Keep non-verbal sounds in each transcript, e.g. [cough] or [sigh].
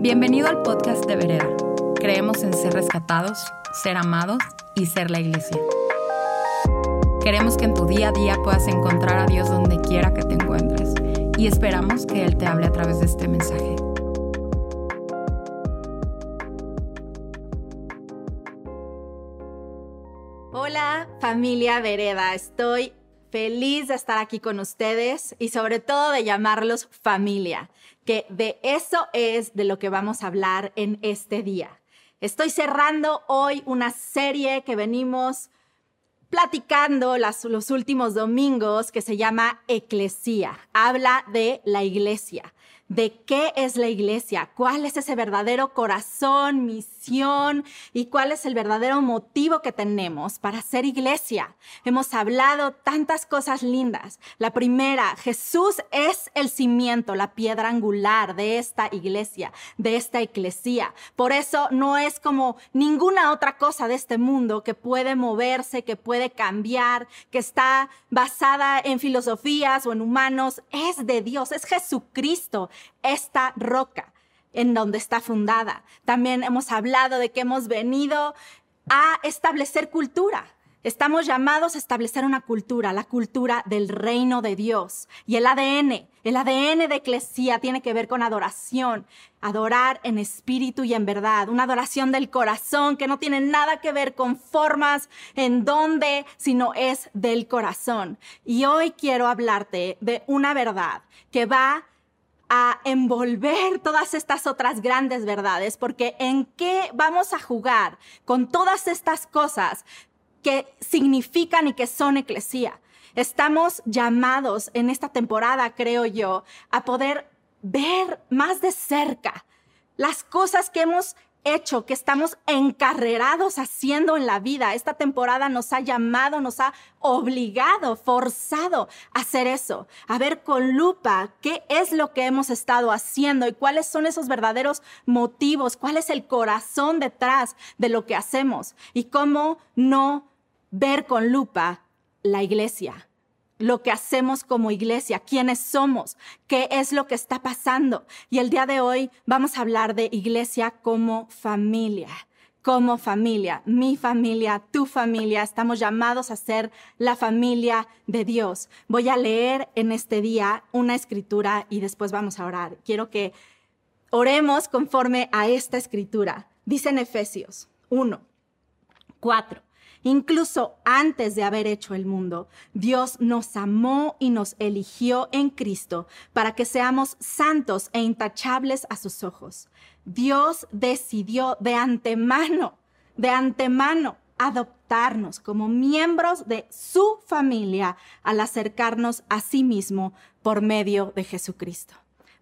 Bienvenido al podcast de Vereda. Creemos en ser rescatados, ser amados y ser la iglesia. Queremos que en tu día a día puedas encontrar a Dios donde quiera que te encuentres y esperamos que Él te hable a través de este mensaje. Hola familia Vereda, estoy feliz de estar aquí con ustedes y sobre todo de llamarlos familia, que de eso es de lo que vamos a hablar en este día. Estoy cerrando hoy una serie que venimos platicando los últimos domingos que se llama Eclesía. Habla de la iglesia de qué es la iglesia, cuál es ese verdadero corazón, misión y cuál es el verdadero motivo que tenemos para ser iglesia. Hemos hablado tantas cosas lindas. La primera, Jesús es el cimiento, la piedra angular de esta iglesia, de esta eclesía. Por eso no es como ninguna otra cosa de este mundo que puede moverse, que puede cambiar, que está basada en filosofías o en humanos. Es de Dios, es Jesucristo esta roca en donde está fundada. También hemos hablado de que hemos venido a establecer cultura. Estamos llamados a establecer una cultura, la cultura del reino de Dios. Y el ADN, el ADN de Eclesía tiene que ver con adoración, adorar en espíritu y en verdad, una adoración del corazón que no tiene nada que ver con formas, en dónde, sino es del corazón. Y hoy quiero hablarte de una verdad que va a envolver todas estas otras grandes verdades, porque en qué vamos a jugar con todas estas cosas que significan y que son eclesía. Estamos llamados en esta temporada, creo yo, a poder ver más de cerca las cosas que hemos hecho, que estamos encarrerados haciendo en la vida. Esta temporada nos ha llamado, nos ha obligado, forzado a hacer eso, a ver con lupa qué es lo que hemos estado haciendo y cuáles son esos verdaderos motivos, cuál es el corazón detrás de lo que hacemos y cómo no ver con lupa la iglesia lo que hacemos como iglesia, quiénes somos, qué es lo que está pasando. Y el día de hoy vamos a hablar de iglesia como familia, como familia, mi familia, tu familia. Estamos llamados a ser la familia de Dios. Voy a leer en este día una escritura y después vamos a orar. Quiero que oremos conforme a esta escritura. Dice en Efesios 1, 4. Incluso antes de haber hecho el mundo, Dios nos amó y nos eligió en Cristo para que seamos santos e intachables a sus ojos. Dios decidió de antemano, de antemano, adoptarnos como miembros de su familia al acercarnos a sí mismo por medio de Jesucristo.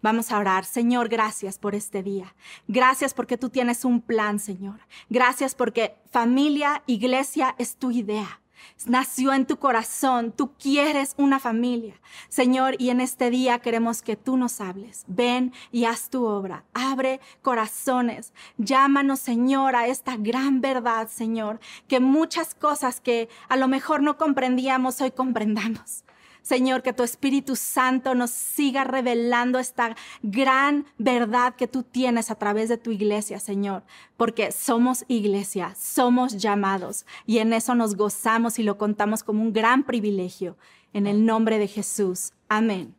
Vamos a orar. Señor, gracias por este día. Gracias porque tú tienes un plan, Señor. Gracias porque familia, iglesia es tu idea. Nació en tu corazón, tú quieres una familia. Señor, y en este día queremos que tú nos hables. Ven y haz tu obra. Abre corazones. Llámanos, Señor, a esta gran verdad, Señor, que muchas cosas que a lo mejor no comprendíamos, hoy comprendamos. Señor, que tu Espíritu Santo nos siga revelando esta gran verdad que tú tienes a través de tu iglesia, Señor, porque somos iglesia, somos llamados y en eso nos gozamos y lo contamos como un gran privilegio. En el nombre de Jesús. Amén.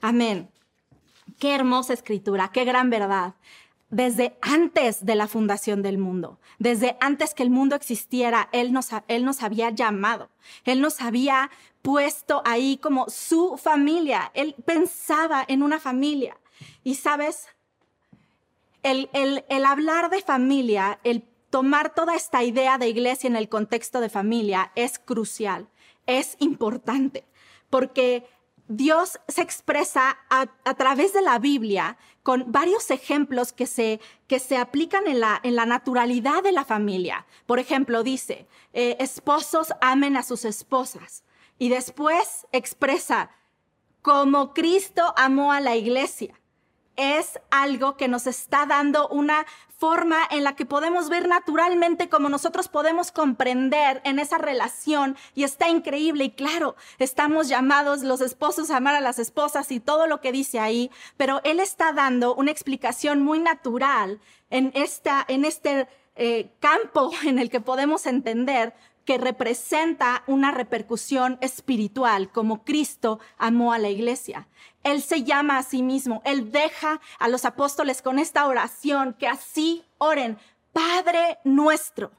Amén. Qué hermosa escritura, qué gran verdad desde antes de la fundación del mundo, desde antes que el mundo existiera, Él nos, él nos había llamado, Él nos había puesto ahí como su familia, Él pensaba en una familia. Y sabes, el, el, el hablar de familia, el tomar toda esta idea de iglesia en el contexto de familia es crucial, es importante, porque Dios se expresa a, través de la Biblia con varios ejemplos que se, que se aplican en la, en la, naturalidad de la familia. Por ejemplo, dice, eh, esposos amen a sus esposas. Y después expresa, como Cristo amó a la iglesia. Es algo que nos está dando una forma en la que podemos ver naturalmente como nosotros podemos comprender en esa relación y está increíble. Y claro, estamos llamados los esposos a amar a las esposas y todo lo que dice ahí, pero él está dando una explicación muy natural en, esta, en este eh, campo [laughs] en el que podemos entender que representa una repercusión espiritual, como Cristo amó a la iglesia. Él se llama a sí mismo, Él deja a los apóstoles con esta oración, que así oren, Padre nuestro,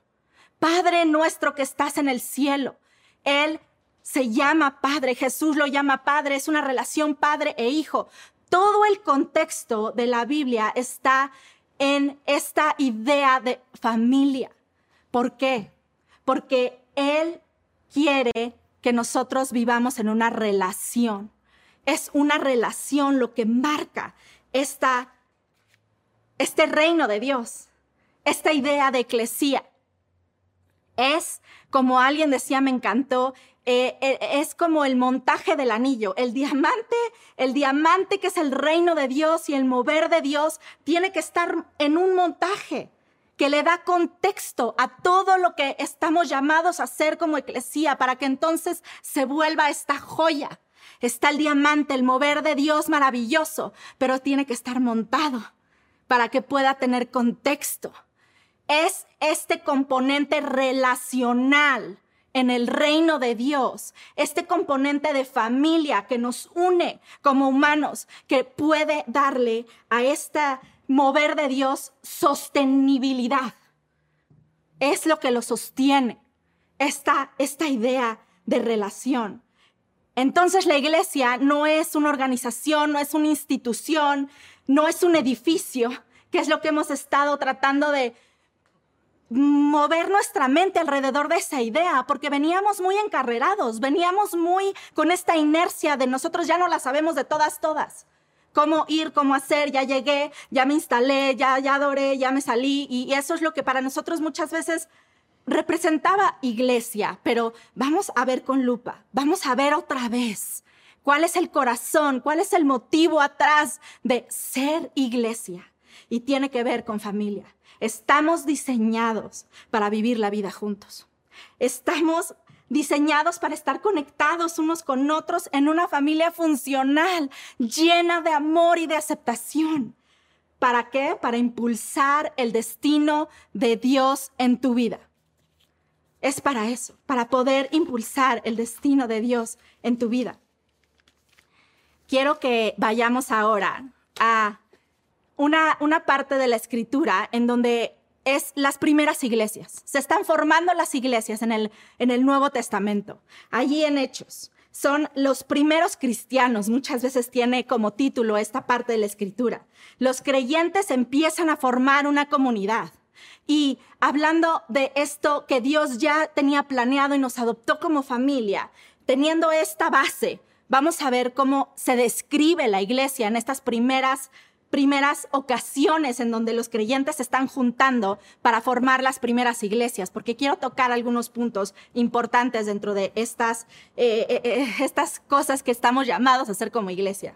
Padre nuestro que estás en el cielo. Él se llama Padre, Jesús lo llama Padre, es una relación Padre e Hijo. Todo el contexto de la Biblia está en esta idea de familia. ¿Por qué? Porque Él quiere que nosotros vivamos en una relación. Es una relación lo que marca esta, este reino de Dios, esta idea de eclesía. Es, como alguien decía, me encantó, eh, eh, es como el montaje del anillo. El diamante, el diamante que es el reino de Dios y el mover de Dios, tiene que estar en un montaje que le da contexto a todo lo que estamos llamados a hacer como eclesía para que entonces se vuelva esta joya. Está el diamante, el mover de Dios maravilloso, pero tiene que estar montado para que pueda tener contexto. Es este componente relacional en el reino de Dios, este componente de familia que nos une como humanos, que puede darle a esta mover de Dios sostenibilidad. Es lo que lo sostiene, esta, esta idea de relación. Entonces la iglesia no es una organización, no es una institución, no es un edificio, que es lo que hemos estado tratando de mover nuestra mente alrededor de esa idea, porque veníamos muy encarrerados, veníamos muy con esta inercia de nosotros ya no la sabemos de todas, todas cómo ir, cómo hacer, ya llegué, ya me instalé, ya, ya adoré, ya me salí. Y eso es lo que para nosotros muchas veces representaba iglesia. Pero vamos a ver con lupa, vamos a ver otra vez cuál es el corazón, cuál es el motivo atrás de ser iglesia. Y tiene que ver con familia. Estamos diseñados para vivir la vida juntos. Estamos diseñados para estar conectados unos con otros en una familia funcional, llena de amor y de aceptación. ¿Para qué? Para impulsar el destino de Dios en tu vida. Es para eso, para poder impulsar el destino de Dios en tu vida. Quiero que vayamos ahora a una, una parte de la escritura en donde es las primeras iglesias. Se están formando las iglesias en el, en el Nuevo Testamento, allí en Hechos. Son los primeros cristianos, muchas veces tiene como título esta parte de la escritura. Los creyentes empiezan a formar una comunidad. Y hablando de esto que Dios ya tenía planeado y nos adoptó como familia, teniendo esta base, vamos a ver cómo se describe la iglesia en estas primeras primeras ocasiones en donde los creyentes se están juntando para formar las primeras iglesias, porque quiero tocar algunos puntos importantes dentro de estas, eh, eh, eh, estas cosas que estamos llamados a hacer como iglesia.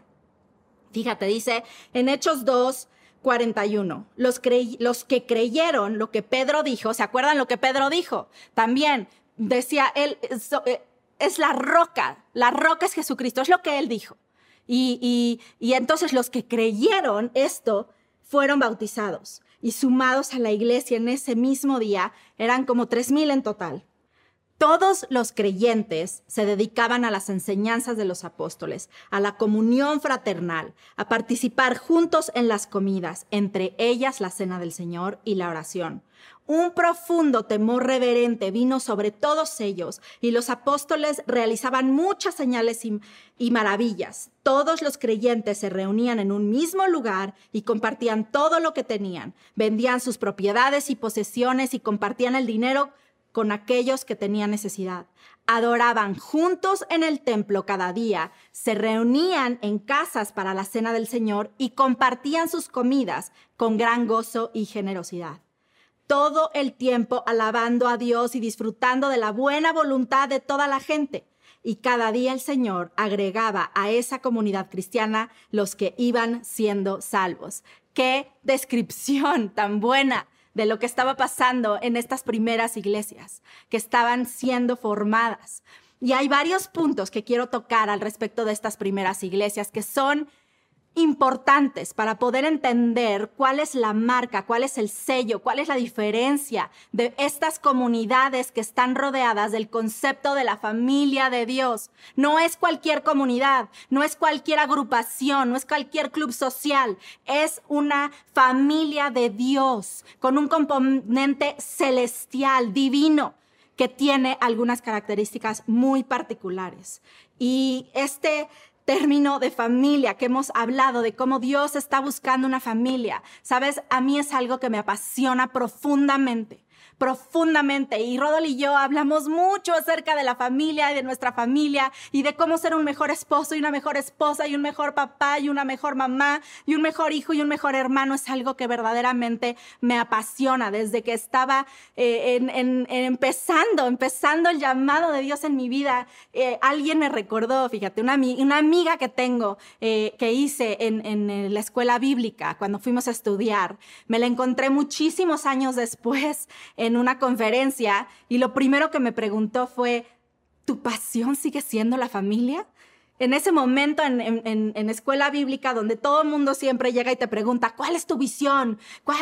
Fíjate, dice en Hechos 2, 41. Los, los que creyeron lo que Pedro dijo, ¿se acuerdan lo que Pedro dijo? También decía él, es la roca, la roca es Jesucristo, es lo que él dijo. Y, entonces los que creyeron esto fueron bautizados y sumados a la iglesia en ese mismo día eran como tres mil en total. Todos los creyentes se dedicaban a las enseñanzas de los apóstoles, a la comunión fraternal, a participar juntos en las comidas, entre ellas la cena del Señor y la oración. Un profundo temor reverente vino sobre todos ellos y los apóstoles realizaban muchas señales y, maravillas. Todos los creyentes se reunían en un mismo lugar y compartían todo lo que tenían. Vendían sus propiedades y posesiones y compartían el dinero con aquellos que tenían necesidad. Adoraban juntos en el templo cada día, se reunían en casas para la cena del Señor y compartían sus comidas con gran gozo y generosidad todo el tiempo alabando a Dios y disfrutando de la buena voluntad de toda la gente. y cada día el Señor agregaba a esa comunidad cristiana los que iban siendo salvos. Qué descripción tan buena de lo que estaba pasando en estas primeras iglesias que estaban siendo formadas. Y hay varios puntos que quiero tocar al respecto de estas primeras iglesias que son importantes para poder entender cuál es la marca, cuál es el sello, cuál es la diferencia de estas comunidades que están rodeadas del concepto de la familia de Dios. No es cualquier comunidad, no es cualquier agrupación, no es cualquier club social, es una familia de Dios con un componente celestial, divino que tiene algunas características muy particulares. Y este término de familia, que hemos hablado de cómo Dios está buscando una familia. Sabes, a mí es algo que me apasiona profundamente profundamente. Y Rodol y yo hablamos mucho acerca de la familia y de nuestra familia y de cómo ser un mejor esposo y una mejor esposa y un mejor papá y una mejor mamá y un mejor hijo y un mejor hermano. Es algo que verdaderamente me apasiona desde que estaba eh, empezando, empezando el llamado de Dios en mi vida. Eh, alguien me recordó, fíjate, una, una amiga que tengo eh, que hice en, en la escuela bíblica cuando fuimos a estudiar. Me la encontré muchísimos años después una conferencia y lo primero que me preguntó fue, ¿tu pasión sigue siendo la familia? En ese momento en, escuela bíblica donde todo el mundo siempre llega y te pregunta, ¿cuál es tu visión?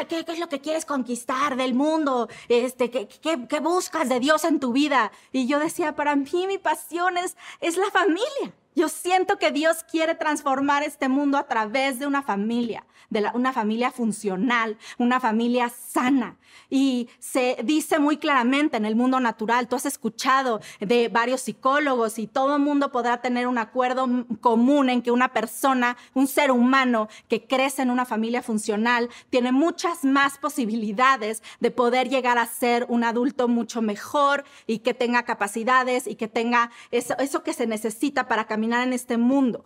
qué, es lo que quieres conquistar del mundo? Este, ¿qué, qué, buscas de Dios en tu vida? Y yo decía, para mí mi pasión es, es la familia. Yo siento que Dios quiere transformar este mundo a través de una familia, de una familia funcional, una familia sana. Y se dice muy claramente en el mundo natural, tú has escuchado de varios psicólogos y todo el mundo podrá tener un acuerdo común en que una persona, un ser humano que crece en una familia funcional, tiene muchas más posibilidades de poder llegar a ser un adulto mucho mejor y que tenga capacidades y que tenga eso, que se necesita para caminar en este mundo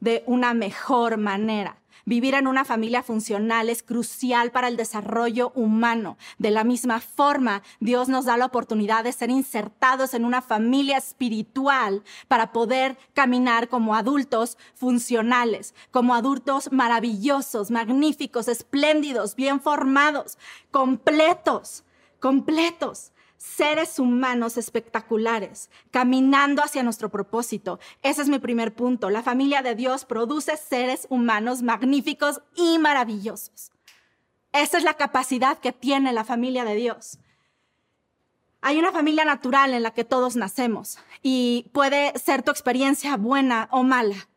de una mejor manera. Vivir en una familia funcional es crucial para el desarrollo humano. De la misma forma, Dios nos da la oportunidad de ser insertados en una familia espiritual para poder caminar como adultos funcionales, como adultos maravillosos, magníficos, espléndidos, bien formados, completos, completos seres humanos espectaculares, caminando hacia nuestro propósito. Ese es mi primer punto. La familia de Dios produce seres humanos magníficos y maravillosos. Esa es la capacidad que tiene la familia de Dios. Hay una familia natural en la que todos nacemos y puede ser tu experiencia buena o mala,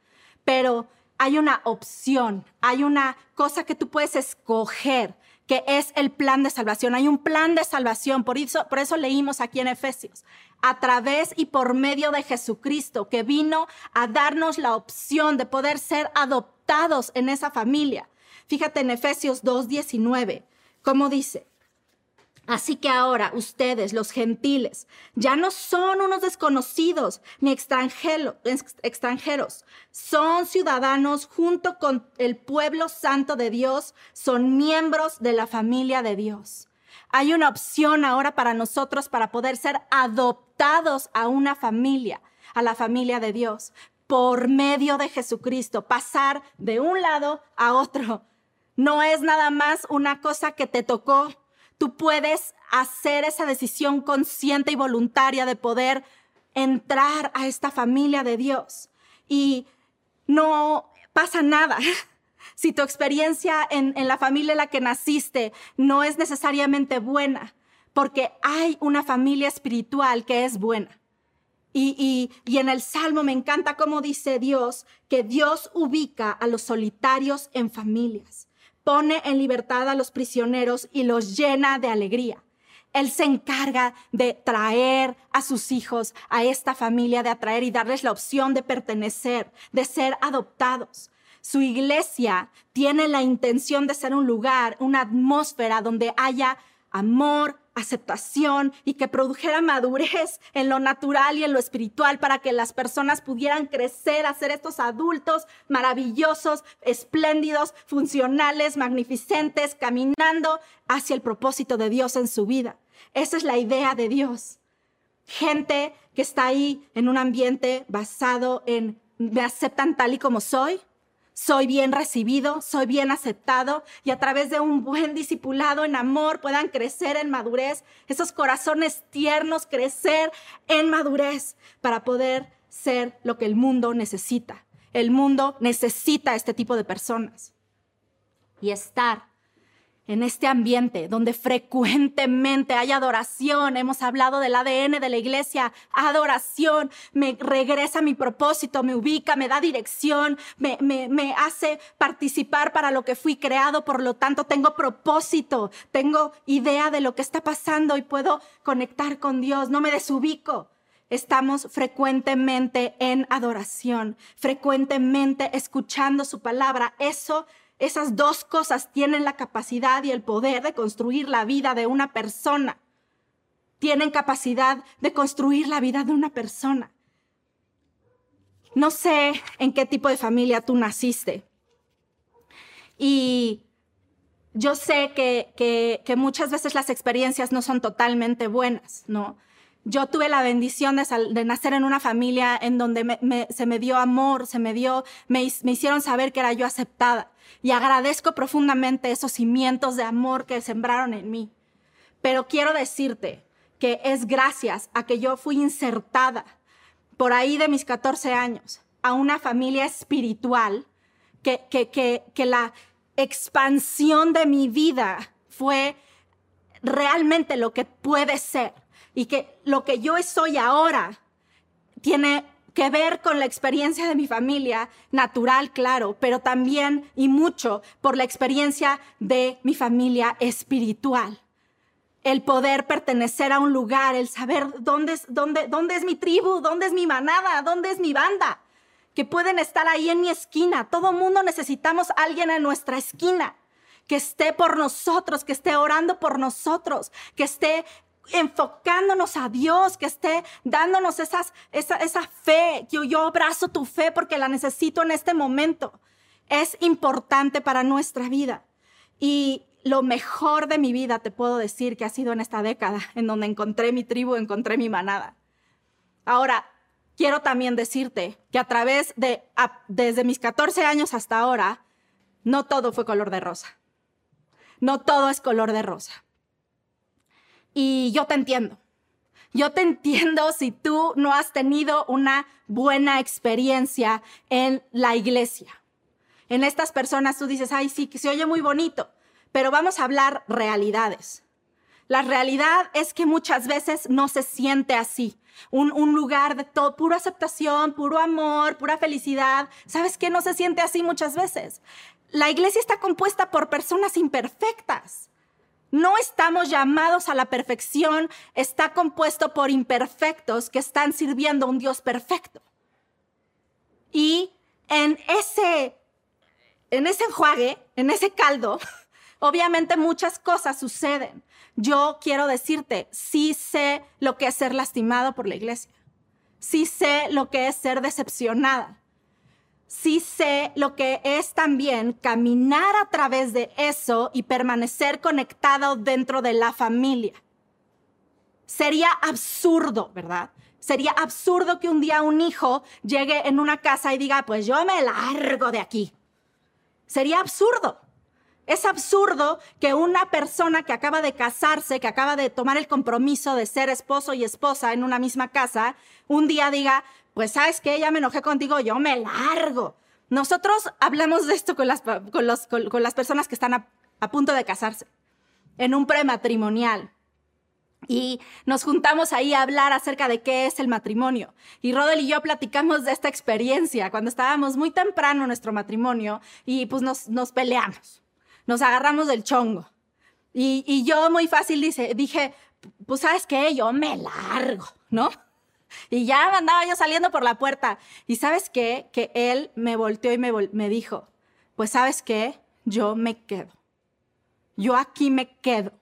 pero hay una opción, hay una cosa que tú puedes escoger que es el plan de salvación. Hay un plan de salvación, por eso, por eso leímos aquí en Efesios, a través y por medio de Jesucristo, que vino a darnos la opción de poder ser adoptados en esa familia. Fíjate en Efesios 2.19, ¿cómo dice? Así que ahora ustedes, los gentiles, ya no son unos desconocidos ni extranjeros, son ciudadanos junto con el pueblo santo de Dios, son miembros de la familia de Dios. Hay una opción ahora para nosotros para poder ser adoptados a una familia, a la familia de Dios, por medio de Jesucristo, pasar de un lado a otro. No es nada más una cosa que te tocó tú puedes hacer esa decisión consciente y voluntaria de poder entrar a esta familia de Dios. Y no pasa nada. [laughs] Si tu experiencia en, la familia en la que naciste no es necesariamente buena, porque hay una familia espiritual que es buena. Y, y, en el Salmo me encanta cómo dice Dios que Dios ubica a los solitarios en familias pone en libertad a los prisioneros y los llena de alegría. Él se encarga de traer a sus hijos a esta familia, de atraer y darles la opción de pertenecer, de ser adoptados. Su iglesia tiene la intención de ser un lugar, una atmósfera donde haya amor, aceptación y que produjera madurez en lo natural y en lo espiritual para que las personas pudieran crecer a ser estos adultos maravillosos, espléndidos, funcionales, magnificentes, caminando hacia el propósito de Dios en su vida. Esa es la idea de Dios. gente que está ahí en un ambiente basado en me aceptan tal y como soy, soy bien recibido, soy bien aceptado y a través de un buen discipulado en amor puedan crecer en madurez, esos corazones tiernos crecer en madurez para poder ser lo que el mundo necesita. El mundo necesita este tipo de personas. Y estar en este ambiente donde frecuentemente hay adoración, hemos hablado del ADN de la iglesia, adoración, me regresa mi propósito, me ubica, me da dirección, me, me, hace participar para lo que fui creado, por lo tanto tengo propósito, tengo idea de lo que está pasando y puedo conectar con Dios, no me desubico. Estamos frecuentemente en adoración, frecuentemente escuchando su palabra. Eso esas dos cosas tienen la capacidad y el poder de construir la vida de una persona. Tienen capacidad de construir la vida de una persona. No sé en qué tipo de familia tú naciste. Y yo sé que, muchas veces las experiencias no son totalmente buenas, ¿no? Yo tuve la bendición de, nacer en una familia en donde se me dio amor, se me dio, me hicieron saber que era yo aceptada y agradezco profundamente esos cimientos de amor que sembraron en mí. Pero quiero decirte que es gracias a que yo fui insertada por ahí de mis 14 años a una familia espiritual que, que, que, que la expansión de mi vida fue realmente lo que puede ser y que lo que yo soy ahora tiene que ver con la experiencia de mi familia, natural, claro, pero también y mucho por la experiencia de mi familia espiritual. El poder pertenecer a un lugar, el saber dónde es, dónde, dónde es mi tribu, dónde es mi manada, dónde es mi banda, que pueden estar ahí en mi esquina. Todo mundo necesitamos alguien en nuestra esquina que esté por nosotros, que esté orando por nosotros, que esté enfocándonos a Dios, que esté dándonos esas, esa, esa fe. Yo, yo abrazo tu fe porque la necesito en este momento. Es importante para nuestra vida. Y lo mejor de mi vida, te puedo decir, que ha sido en esta década, en donde encontré mi tribu, encontré mi manada. Ahora, quiero también decirte que a través de, desde mis 14 años hasta ahora, no todo fue color de rosa. No todo es color de rosa. Y yo te entiendo. Yo te entiendo si tú no has tenido una buena experiencia en la iglesia. En estas personas tú dices, ay, sí, que se oye muy bonito, pero vamos a hablar realidades. La realidad es que muchas veces no se siente así. Un, lugar de todo, pura aceptación, puro amor, pura felicidad. ¿Sabes qué? No se siente así muchas veces. La iglesia está compuesta por personas imperfectas. No estamos llamados a la perfección, está compuesto por imperfectos que están sirviendo a un Dios perfecto. Y en ese, en ese enjuague, en ese caldo, [laughs] obviamente muchas cosas suceden. Yo quiero decirte, sí sé lo que es ser lastimado por la iglesia. Sí sé lo que es ser decepcionada sí sé lo que es también caminar a través de eso y permanecer conectado dentro de la familia. Sería absurdo, ¿verdad? Sería absurdo que un día un hijo llegue en una casa y diga, pues yo me largo de aquí. Sería absurdo. Es absurdo que una persona que acaba de casarse, que acaba de tomar el compromiso de ser esposo y esposa en una misma casa, un día diga, pues sabes que ya me enojé contigo, yo me largo. Nosotros hablamos de esto con las, con las personas que están a, a punto de casarse, en un prematrimonial. Y nos juntamos ahí a hablar acerca de qué es el matrimonio. Y Rodel y yo platicamos de esta experiencia cuando estábamos muy temprano en nuestro matrimonio y pues nos, nos peleamos, nos agarramos del chongo. Y, y yo muy fácil dice, dije, pues sabes qué, yo me largo, ¿no? Y ya andaba yo saliendo por la puerta. ¿Y sabes qué? Que él me volteó y me, me dijo, pues sabes qué, yo me quedo. Yo aquí me quedo.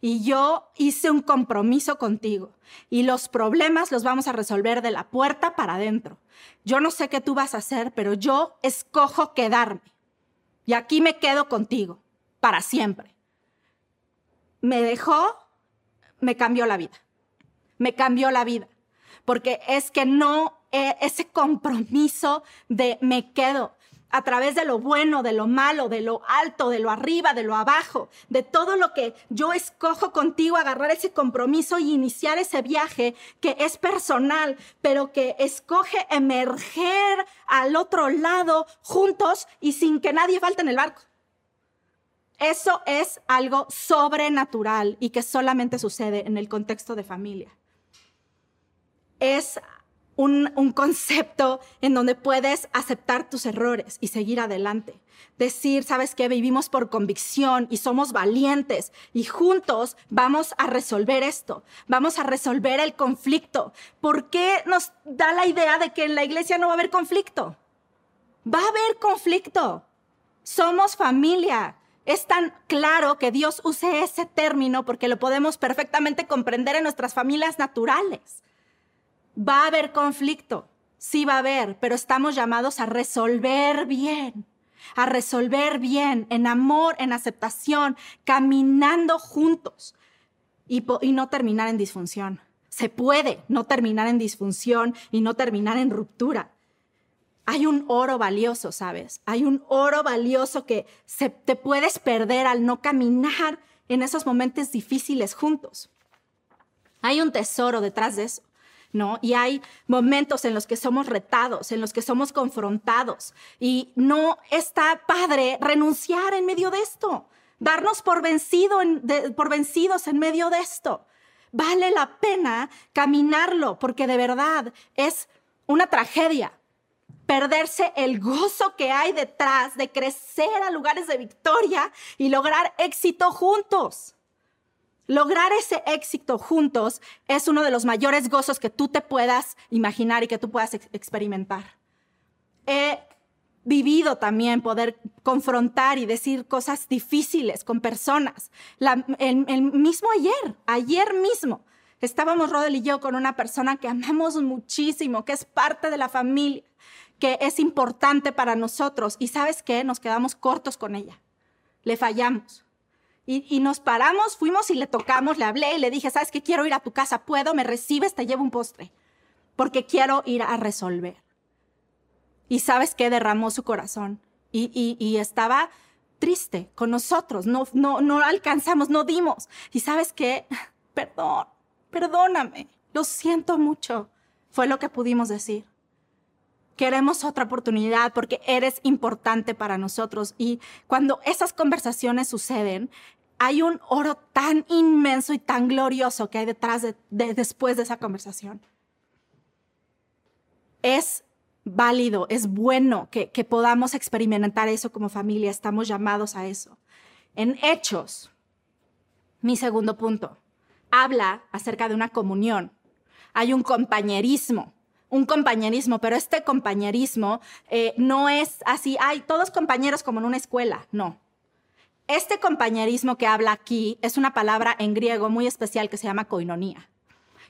Y yo hice un compromiso contigo. Y los problemas los vamos a resolver de la puerta para adentro. Yo no sé qué tú vas a hacer, pero yo escojo quedarme. Y aquí me quedo contigo, para siempre. Me dejó, me cambió la vida me cambió la vida. Porque es que no, eh, ese compromiso de me quedo, a través de lo bueno, de lo malo, de lo alto, de lo arriba, de lo abajo, de todo lo que yo escojo contigo, agarrar ese compromiso y iniciar ese viaje que es personal, pero que escoge emerger al otro lado juntos y sin que nadie falte en el barco. Eso es algo sobrenatural y que solamente sucede en el contexto de familia. Es un, concepto en donde puedes aceptar tus errores y seguir adelante. Decir, sabes que vivimos por convicción y somos valientes y juntos vamos a resolver esto, vamos a resolver el conflicto. ¿Por qué nos da la idea de que en la iglesia no va a haber conflicto? Va a haber conflicto. Somos familia. Es tan claro que Dios use ese término porque lo podemos perfectamente comprender en nuestras familias naturales. Va a haber conflicto, sí va a haber, pero estamos llamados a resolver bien, a resolver bien, en amor, en aceptación, caminando juntos y, no terminar en disfunción. Se puede no terminar en disfunción y no terminar en ruptura. Hay un oro valioso, ¿sabes? Hay un oro valioso que se, te puedes perder al no caminar en esos momentos difíciles juntos. Hay un tesoro detrás de eso. ¿No? Y hay momentos en los que somos retados, en los que somos confrontados. Y no está padre renunciar en medio de esto, darnos por, por vencidos en medio de esto. Vale la pena caminarlo porque de verdad es una tragedia perderse el gozo que hay detrás de crecer a lugares de victoria y lograr éxito juntos. Lograr ese éxito juntos es uno de los mayores gozos que tú te puedas imaginar y que tú puedas experimentar. He vivido también poder confrontar y decir cosas difíciles con personas. el, mismo ayer, ayer mismo, estábamos Rodel y yo con una persona que amamos muchísimo, que es parte de la familia, que es importante para nosotros. Y sabes qué, nos quedamos cortos con ella. Le fallamos. Y, nos paramos, fuimos y le tocamos, le hablé y le dije, ¿sabes qué? Quiero ir a tu casa, ¿puedo? ¿Me recibes? Te llevo un postre. Porque quiero ir a resolver. Y sabes qué? Derramó su corazón. Y, estaba triste con nosotros. No, no, no alcanzamos, no dimos. Y sabes qué? [laughs] Perdón, perdóname. Lo siento mucho. Fue lo que pudimos decir queremos otra oportunidad porque eres importante para nosotros. Y cuando esas conversaciones suceden, hay un oro tan inmenso y tan glorioso que hay detrás de, después de esa conversación. Es válido, es bueno que, que podamos experimentar eso como familia, estamos llamados a eso. En Hechos, mi segundo punto, habla acerca de una comunión. Hay un compañerismo, un compañerismo, pero este compañerismo eh, no es así, hay todos compañeros como en una escuela, no. Este compañerismo que habla aquí es una palabra en griego muy especial que se llama koinonía.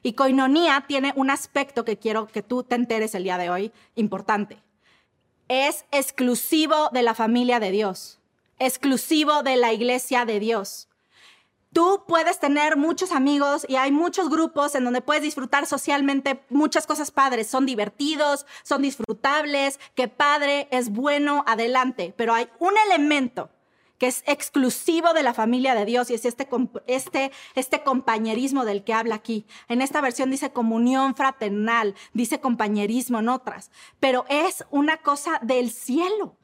Y koinonía tiene un aspecto que quiero que tú te enteres el día de hoy, importante. Es exclusivo de la familia de Dios, exclusivo de la iglesia de Dios. Tú puedes tener muchos amigos y hay muchos grupos en donde puedes disfrutar socialmente muchas cosas padres. Son divertidos, son disfrutables, que padre, es bueno, adelante. Pero hay un elemento que es exclusivo de la familia de Dios y es este, este, este compañerismo del que habla aquí. En esta versión dice comunión fraternal, dice compañerismo en otras, pero es una cosa del cielo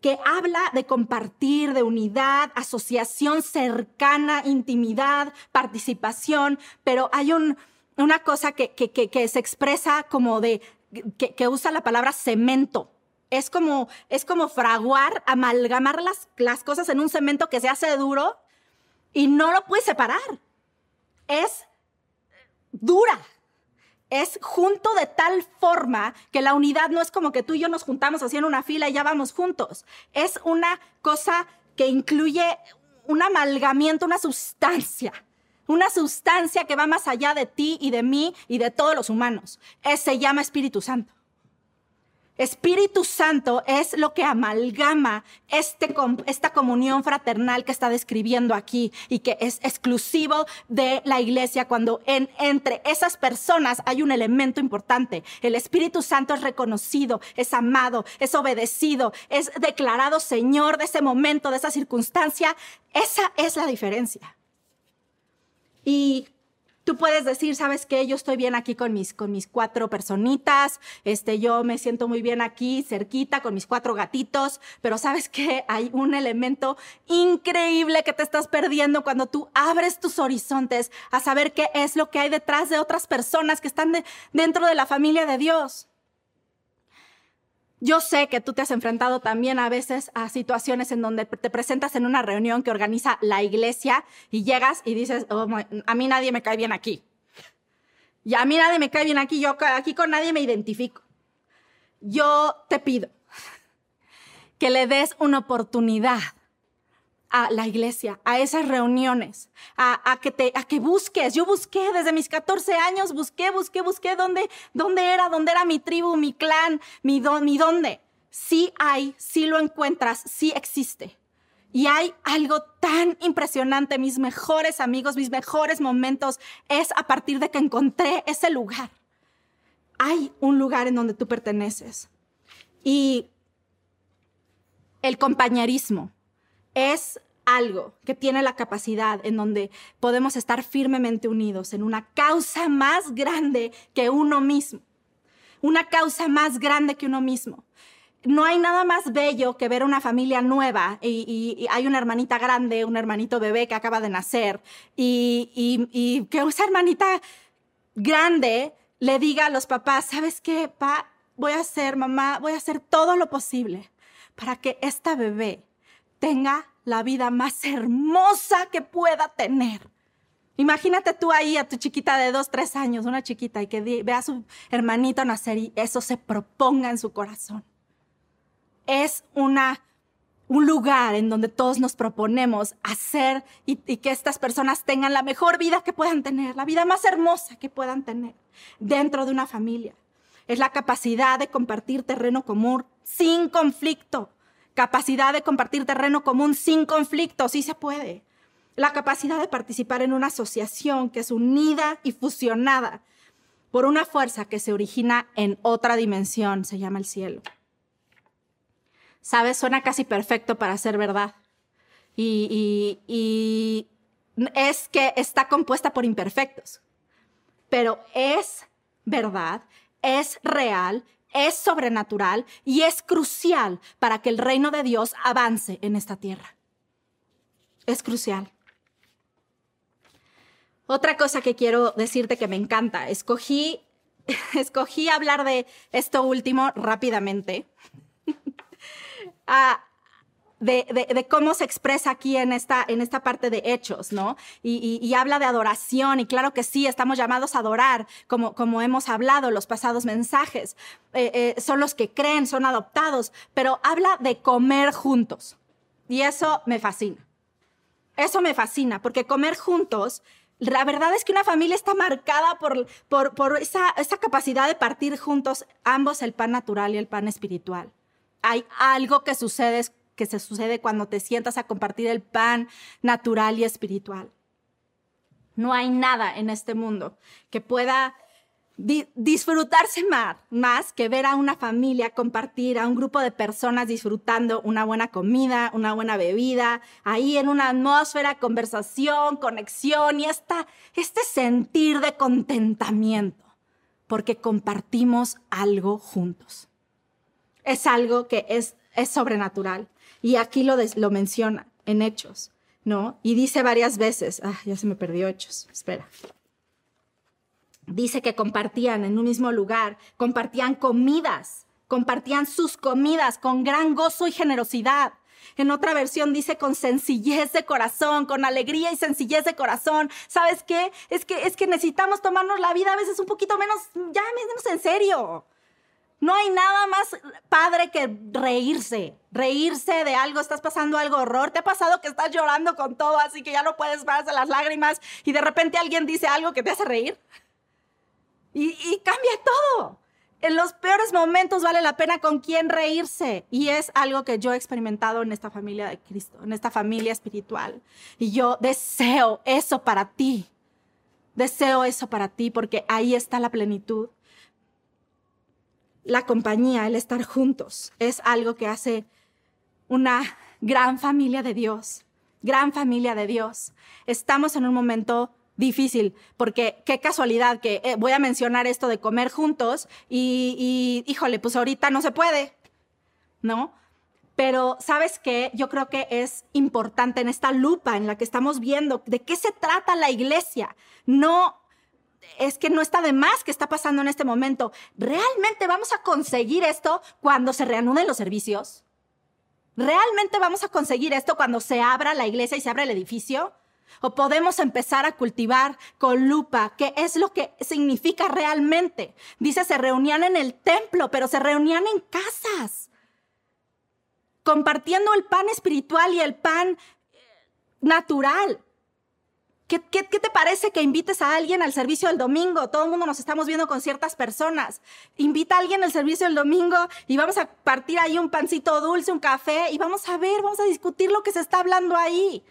que habla de compartir, de unidad, asociación cercana, intimidad, participación, pero hay una cosa que, se expresa como de, que usa la palabra cemento es como, es como fraguar, amalgamar las, las cosas en un cemento que se hace duro y no lo puedes separar. Es dura. Es junto de tal forma que la unidad no es como que tú y yo nos juntamos en una fila y ya vamos juntos. Es una cosa que incluye un amalgamiento, una sustancia una sustancia que va más allá de ti y de mí y de todos los humanos. se llama Espíritu Santo. Espíritu Santo es lo que amalgama este, esta comunión fraternal que está describiendo aquí y que es exclusivo de la iglesia cuando en, entre esas personas hay un elemento importante. El Espíritu Santo es reconocido, es amado, es obedecido, es declarado Señor de ese momento, de esa circunstancia. Esa es la diferencia. Y Tú puedes decir, ¿sabes qué? Yo estoy bien aquí con mis, con mis cuatro personitas, este, yo me siento muy bien aquí, cerquita, con mis cuatro gatitos, pero ¿sabes qué? Hay un elemento increíble que te estás perdiendo cuando tú abres tus horizontes a saber qué es lo que hay detrás de otras personas que están dentro de la familia de Dios. Yo sé que tú te has enfrentado también a veces a situaciones en donde te presentas en una reunión que organiza la iglesia y llegas y dices, oh, a mí nadie me cae bien aquí. Y a mí nadie me cae bien aquí, yo aquí con nadie me identifico. Yo te pido que le des una oportunidad a la iglesia, a esas reuniones, a, que te, a que busques. Yo busqué desde mis 14 años, busqué, busqué, busqué dónde, dónde era, dónde era mi tribu, mi clan, mi, mi dónde. Sí hay, sí lo encuentras, sí existe. Y hay algo tan impresionante, mis mejores amigos, mis mejores momentos, es a partir de que encontré ese lugar. Hay un lugar en donde tú perteneces. Y el compañerismo, es algo que tiene la capacidad en donde podemos estar firmemente unidos en una causa más grande que uno mismo. Una causa más grande que uno mismo. No hay nada más bello que ver una familia nueva y, hay una hermanita grande, un hermanito bebé que acaba de nacer y, y que esa hermanita grande le diga a los papás, ¿sabes qué, pa? Voy a hacer, mamá, voy a hacer todo lo posible para que esta bebé tenga la vida más hermosa que pueda tener. Imagínate tú ahí a tu chiquita de dos, tres años, una chiquita, y que vea a su hermanito nacer y eso se proponga en su corazón. Es una, un lugar en donde todos nos proponemos hacer y, y que estas personas tengan la mejor vida que puedan tener, la vida más hermosa que puedan tener dentro de una familia. Es la capacidad de compartir terreno común sin conflicto, capacidad de compartir terreno común sin conflicto, sí se puede. La capacidad de participar en una asociación que es unida y fusionada por una fuerza que se origina en otra dimensión, se llama el cielo. ¿Sabes? Suena casi perfecto para ser verdad. Y, y es que está compuesta por imperfectos. Pero es verdad, es real es sobrenatural y es crucial para que el reino de Dios avance en esta tierra. Es crucial. Otra cosa que quiero decirte que me encanta, escogí, [laughs] escogí hablar de esto último rápidamente. [laughs] Ah, de, cómo se expresa aquí en esta, en esta parte de hechos, ¿no? Y, habla de adoración, y claro que sí, estamos llamados a adorar, como, como hemos hablado los pasados mensajes. Eh, eh, son los que creen, son adoptados, pero habla de comer juntos. Y eso me fascina. Eso me fascina, porque comer juntos la verdad es que una familia está marcada por, por, por esa, esa, capacidad de partir juntos ambos el pan natural y el pan espiritual. Hay algo que sucede que se sucede cuando te sientas a compartir el pan natural y espiritual. No hay nada en este mundo que pueda disfrutarse más, más que ver a una familia compartir, a un grupo de personas disfrutando una buena comida, una buena bebida, ahí en una atmósfera, conversación, conexión y esta, este sentir de contentamiento, porque compartimos algo juntos. Es algo que es, es sobrenatural. Y aquí lo, lo menciona en Hechos, ¿no? Y dice varias veces, ah, ya se me perdió Hechos, espera. Dice que compartían en un mismo lugar, compartían comidas, compartían sus comidas con gran gozo y generosidad. En otra versión dice con sencillez de corazón, con alegría y sencillez de corazón. ¿Sabes qué? Es que es que necesitamos tomarnos la vida a veces un poquito menos, ya menos en serio. No hay nada más padre que reírse, reírse de algo, estás pasando algo horror, te ha pasado que estás llorando con todo, así que ya no puedes de las lágrimas y de repente alguien dice algo que te hace reír. Y, cambia todo. en los peores momentos vale la pena con quién reírse. Y es algo que yo he experimentado en esta familia de Cristo, en esta familia espiritual. Y yo deseo eso para ti. Deseo eso para ti porque ahí está la plenitud. La compañía, el estar juntos, es algo que hace una gran familia de Dios. Gran familia de Dios. Estamos en un momento difícil, porque qué casualidad que eh, voy a mencionar esto de comer juntos y, híjole, pues ahorita no se puede, ¿no? Pero sabes qué, yo creo que es importante en esta lupa en la que estamos viendo de qué se trata la iglesia. No es que no está de más que está pasando en este momento. ¿Realmente vamos a conseguir esto cuando se reanuden los servicios? ¿Realmente vamos a conseguir esto cuando se abra la iglesia y se abra el edificio? O podemos empezar a cultivar con lupa qué es lo que significa realmente. Dice, se reunían en el templo, pero se reunían en casas, compartiendo el pan espiritual y el pan eh, natural. ¿Qué, te parece que invites a alguien al servicio del domingo? Todo el mundo nos estamos viendo con ciertas personas. Invita a alguien al servicio del domingo y vamos a partir ahí un pancito dulce, un café y vamos a ver, vamos a discutir lo que se está hablando ahí.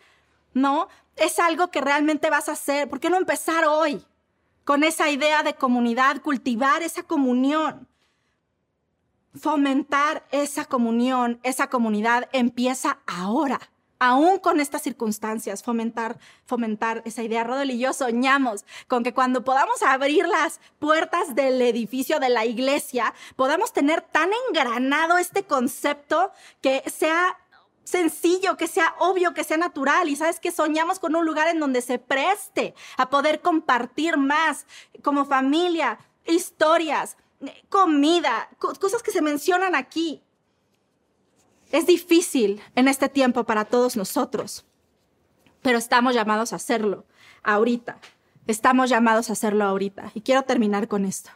¿No? es algo que realmente vas a hacer. ¿Por qué no empezar hoy con esa idea de comunidad, cultivar esa comunión? Fomentar esa comunión, esa comunidad empieza ahora. Aún con estas circunstancias, fomentar, fomentar esa idea. Rodol y yo soñamos con que cuando podamos abrir las puertas del edificio de la iglesia, podamos tener tan engranado este concepto que sea sencillo, que sea obvio, que sea natural. Y sabes que soñamos con un lugar en donde se preste a poder compartir más como familia, historias, comida, cosas que se mencionan aquí. Es difícil en este tiempo para todos nosotros, pero estamos llamados a hacerlo ahorita. Estamos llamados a hacerlo ahorita. Y quiero terminar con esto.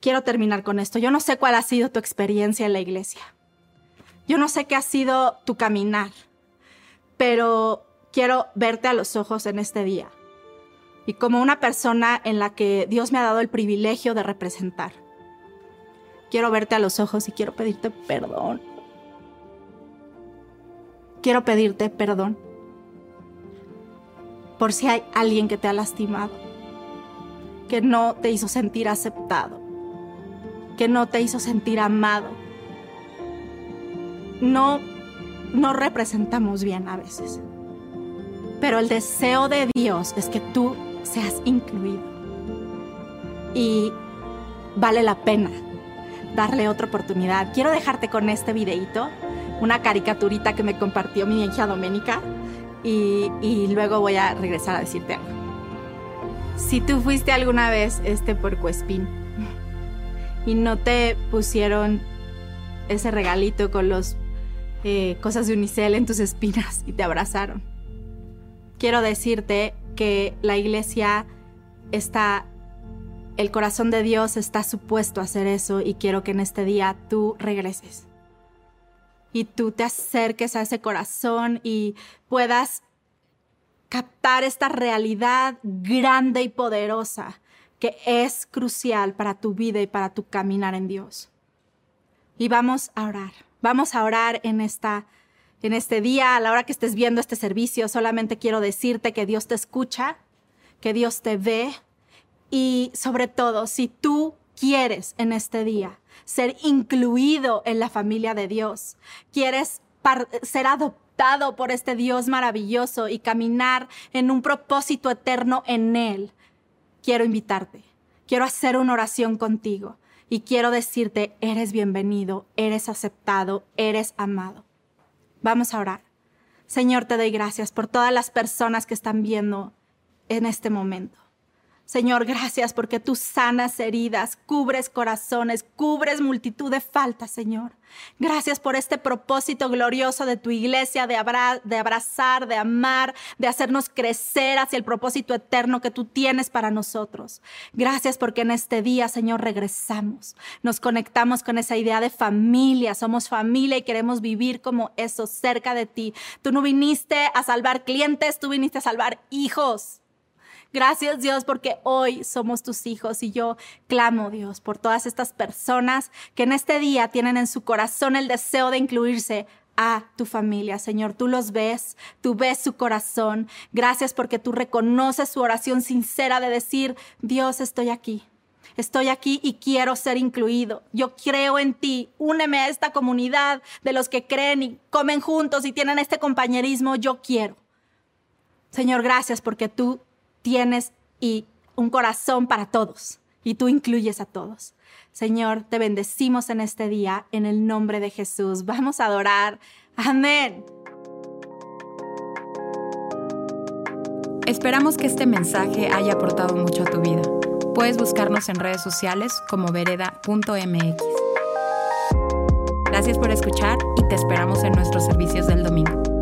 Quiero terminar con esto. Yo no sé cuál ha sido tu experiencia en la iglesia. Yo no sé qué ha sido tu caminar, pero quiero verte a los ojos en este día y como una persona en la que Dios me ha dado el privilegio de representar. Quiero verte a los ojos y quiero pedirte perdón. Quiero pedirte perdón por si hay alguien que te ha lastimado, que no te hizo sentir aceptado, que no te hizo sentir amado no, no representamos bien a veces. Pero el deseo de Dios es que tú seas incluido. Y vale la pena darle otra oportunidad. Quiero dejarte con este videito, una caricaturita que me compartió mi hija Doménica y, luego voy a regresar a decirte algo. Si tú fuiste alguna vez este puercoespín y no te pusieron ese regalito con los eh, cosas de unicel en tus espinas y te abrazaron. Quiero decirte que la iglesia está, el corazón de Dios está supuesto a hacer eso y quiero que en este día tú regreses. Y tú te acerques a ese corazón y puedas captar esta realidad grande y poderosa que es crucial para tu vida y para tu caminar en Dios. Y vamos a orar. Vamos a orar en esta en este día, a la hora que estés viendo este servicio, solamente quiero decirte que Dios te escucha, que Dios te ve y sobre todo, si tú quieres en este día ser incluido en la familia de Dios, quieres ser adoptado por este Dios maravilloso y caminar en un propósito eterno en Él, quiero invitarte, quiero hacer una oración contigo y quiero decirte, eres bienvenido, eres aceptado, eres amado. Vamos a orar. Señor, te doy gracias por todas las personas que están viendo en este momento. Señor, gracias porque tú sanas heridas, cubres corazones, cubres multitud de faltas, Señor. Gracias por este propósito glorioso de tu iglesia, de, de, abrazar, de amar, de hacernos crecer hacia el propósito eterno que tú tienes para nosotros. Gracias porque en este día, Señor, regresamos. Nos conectamos con esa idea de familia. Somos familia y queremos vivir como eso, cerca de ti. Tú no viniste a salvar clientes, tú viniste a salvar hijos. Gracias Dios porque hoy somos tus hijos y yo clamo Dios por todas estas personas que en este día tienen en su corazón el deseo de incluirse a tu familia, Señor. Tú los ves, tú ves su corazón. Gracias porque tú reconoces su oración sincera de decir, Dios, estoy aquí. Estoy aquí y quiero ser incluido. Yo creo en ti. Úneme a esta comunidad de los que creen y comen juntos y tienen este compañerismo. Yo quiero. Señor, gracias porque tú tienes y un corazón para todos y tú incluyes a todos. Señor, te bendecimos en este día en el nombre de Jesús. Vamos a adorar. Amén. Esperamos que este mensaje haya aportado mucho a tu vida. Puedes buscarnos en redes sociales como vereda.mx. Gracias por escuchar y te esperamos en nuestros servicios del domingo.